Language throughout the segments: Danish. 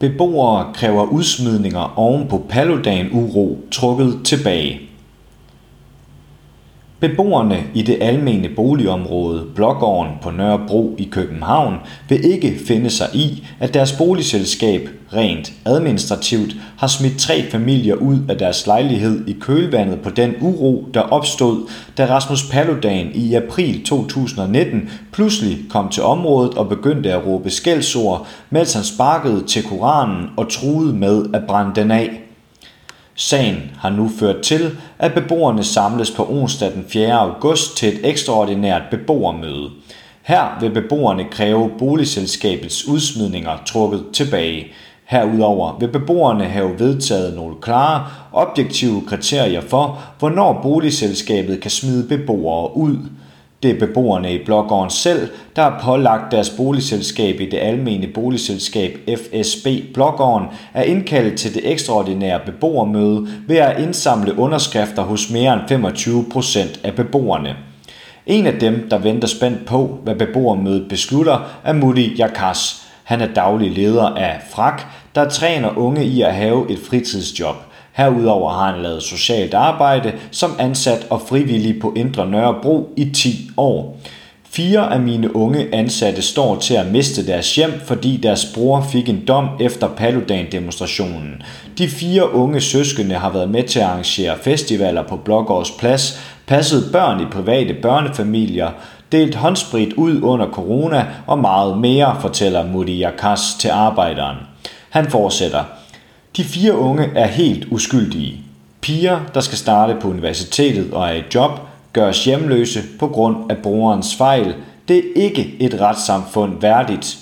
Beboere kræver udsmidninger oven på Paludan-uro trukket tilbage. Beboerne i det almene boligområde Blågården på Nørrebro i København vil ikke finde sig i, at deres boligselskab rent administrativt har smidt tre familier ud af deres lejlighed i kølvandet på den uro, der opstod, da Rasmus Paludan i april 2019 pludselig kom til området og begyndte at råbe skældsord, mens han sparkede til Koranen og truede med at brænde den af. Sagen har nu ført til, at beboerne samles på onsdag den 4. august til et ekstraordinært beboermøde. Her vil beboerne kræve boligselskabets udsmidninger trukket tilbage. Herudover vil beboerne have vedtaget nogle klare, objektive kriterier for, hvornår boligselskabet kan smide beboere ud – det er beboerne i Blågården selv, der har pålagt deres boligselskab i det almene boligselskab FSB Blågården at indkalde til det ekstraordinære beboermøde ved at indsamle underskrifter hos mere end 25 procent af beboerne. En af dem, der venter spændt på, hvad beboermødet beslutter, er Mutti Jakas. Han er daglig leder af FRAK, der træner unge i at have et fritidsjob – Herudover har han lavet socialt arbejde som ansat og frivillig på Indre Nørrebro i 10 år. Fire af mine unge ansatte står til at miste deres hjem, fordi deres bror fik en dom efter Paludan-demonstrationen. De fire unge søskende har været med til at arrangere festivaler på Blågårds Plads, passet børn i private børnefamilier, delt håndsprit ud under corona og meget mere, fortæller Mudi Yakas til arbejderen. Han fortsætter. De fire unge er helt uskyldige. Piger, der skal starte på universitetet og er i job, gøres hjemløse på grund af brorens fejl. Det er ikke et retssamfund værdigt.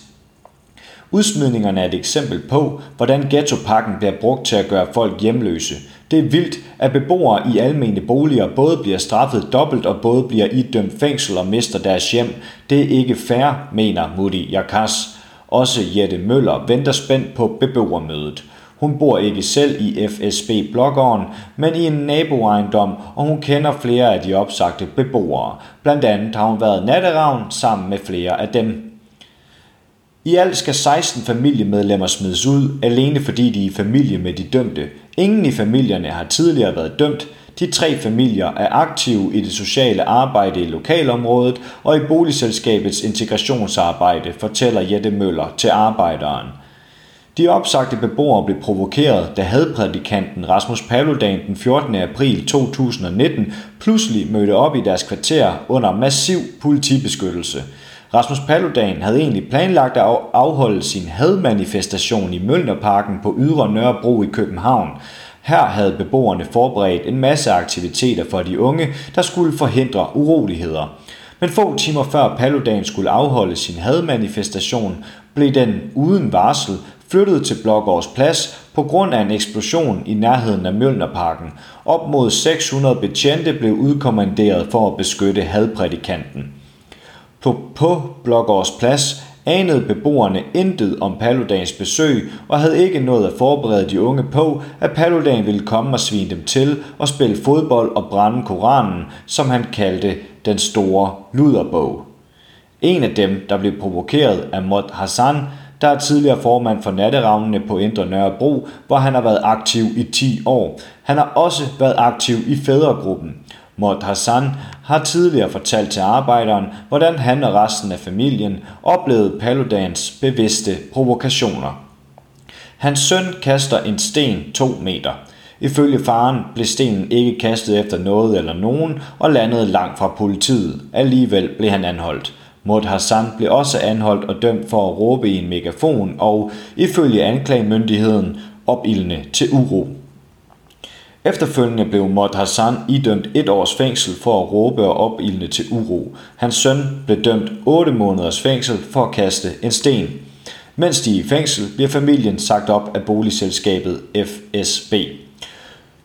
Udsmidningerne er et eksempel på, hvordan ghettopakken bliver brugt til at gøre folk hjemløse. Det er vildt, at beboere i almene boliger både bliver straffet dobbelt og både bliver idømt fængsel og mister deres hjem. Det er ikke fair, mener Mudi Jakas. Også Jette Møller venter spændt på beboermødet. Hun bor ikke selv i FSB Blågården, men i en naboejendom, og hun kender flere af de opsagte beboere. Blandt andet har hun været natteravn sammen med flere af dem. I alt skal 16 familiemedlemmer smides ud, alene fordi de er i familie med de dømte. Ingen i familierne har tidligere været dømt. De tre familier er aktive i det sociale arbejde i lokalområdet og i boligselskabets integrationsarbejde, fortæller Jette Møller til arbejderen. De opsagte beboere blev provokeret, da hadprædikanten Rasmus Paludan den 14. april 2019 pludselig mødte op i deres kvarter under massiv politibeskyttelse. Rasmus Paludan havde egentlig planlagt at afholde sin hadmanifestation i Mølnerparken på Ydre Nørrebro i København. Her havde beboerne forberedt en masse aktiviteter for de unge, der skulle forhindre uroligheder. Men få timer før Paludan skulle afholde sin hadmanifestation, blev den uden varsel flyttede til Blågårds Plads på grund af en eksplosion i nærheden af Mjølnerparken. Op mod 600 betjente blev udkommanderet for at beskytte hadprædikanten. På, på Blågårds Plads anede beboerne intet om Paludans besøg og havde ikke nået at forberede de unge på, at Paludan ville komme og svine dem til og spille fodbold og brænde Koranen, som han kaldte den store luderbog. En af dem, der blev provokeret af Mod Hassan, der er tidligere formand for Natteravnene på Indre Nørrebro, hvor han har været aktiv i 10 år. Han har også været aktiv i fædregruppen. Mod Hassan har tidligere fortalt til arbejderen, hvordan han og resten af familien oplevede Paludans bevidste provokationer. Hans søn kaster en sten 2 meter. Ifølge faren blev stenen ikke kastet efter noget eller nogen og landede langt fra politiet. Alligevel blev han anholdt. Mod Hassan blev også anholdt og dømt for at råbe i en megafon og, ifølge anklagemyndigheden, opildne til uro. Efterfølgende blev Mod Hassan idømt et års fængsel for at råbe og opildne til uro. Hans søn blev dømt 8 måneders fængsel for at kaste en sten. Mens de er i fængsel, bliver familien sagt op af boligselskabet FSB.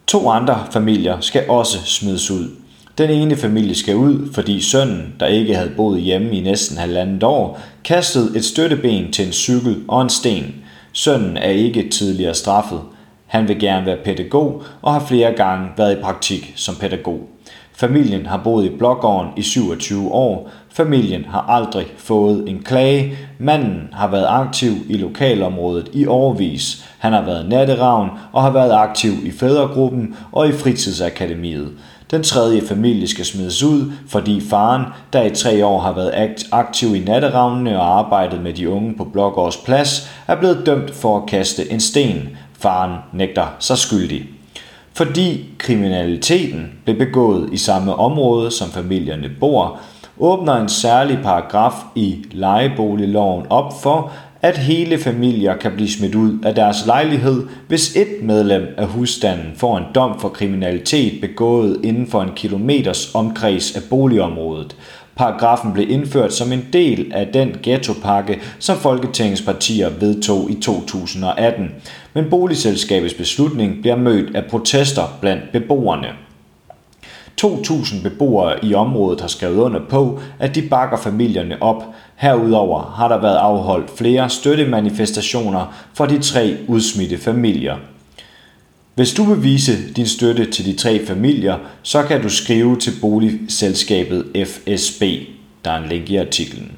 To andre familier skal også smides ud. Den ene familie skal ud, fordi sønnen, der ikke havde boet hjemme i næsten halvandet år, kastede et støtteben til en cykel og en sten. Sønnen er ikke tidligere straffet. Han vil gerne være pædagog og har flere gange været i praktik som pædagog. Familien har boet i Blågården i 27 år. Familien har aldrig fået en klage. Manden har været aktiv i lokalområdet i årvis. Han har været natteravn og har været aktiv i fædregruppen og i fritidsakademiet. Den tredje familie skal smides ud, fordi faren, der i tre år har været aktiv i natteravnene og arbejdet med de unge på Blågårds Plads, er blevet dømt for at kaste en sten. Faren nægter sig skyldig. Fordi kriminaliteten blev begået i samme område, som familierne bor, åbner en særlig paragraf i lejeboligloven op for, at hele familier kan blive smidt ud af deres lejlighed, hvis et medlem af husstanden får en dom for kriminalitet begået inden for en kilometers omkreds af boligområdet. Paragrafen blev indført som en del af den ghettopakke, som Folketingets partier vedtog i 2018. Men boligselskabets beslutning bliver mødt af protester blandt beboerne. 2.000 beboere i området har skrevet under på, at de bakker familierne op. Herudover har der været afholdt flere støttemanifestationer for de tre udsmidte familier. Hvis du vil vise din støtte til de tre familier, så kan du skrive til boligselskabet FSB. Der er en link i artiklen.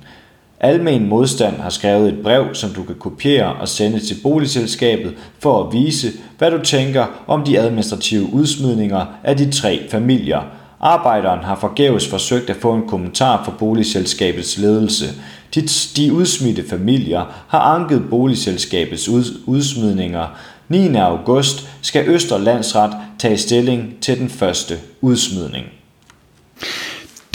Almen Modstand har skrevet et brev, som du kan kopiere og sende til boligselskabet for at vise, hvad du tænker om de administrative udsmidninger af de tre familier. Arbejderen har forgæves forsøgt at få en kommentar fra boligselskabets ledelse. De, de udsmidte familier har anket boligselskabets udsmidninger. 9. august skal Østerlandsret tage stilling til den første udsmidning.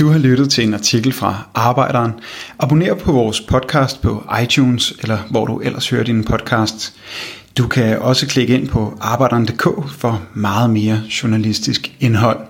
Du har lyttet til en artikel fra Arbejderen. Abonner på vores podcast på iTunes, eller hvor du ellers hører din podcast. Du kan også klikke ind på arbejderen.dk for meget mere journalistisk indhold.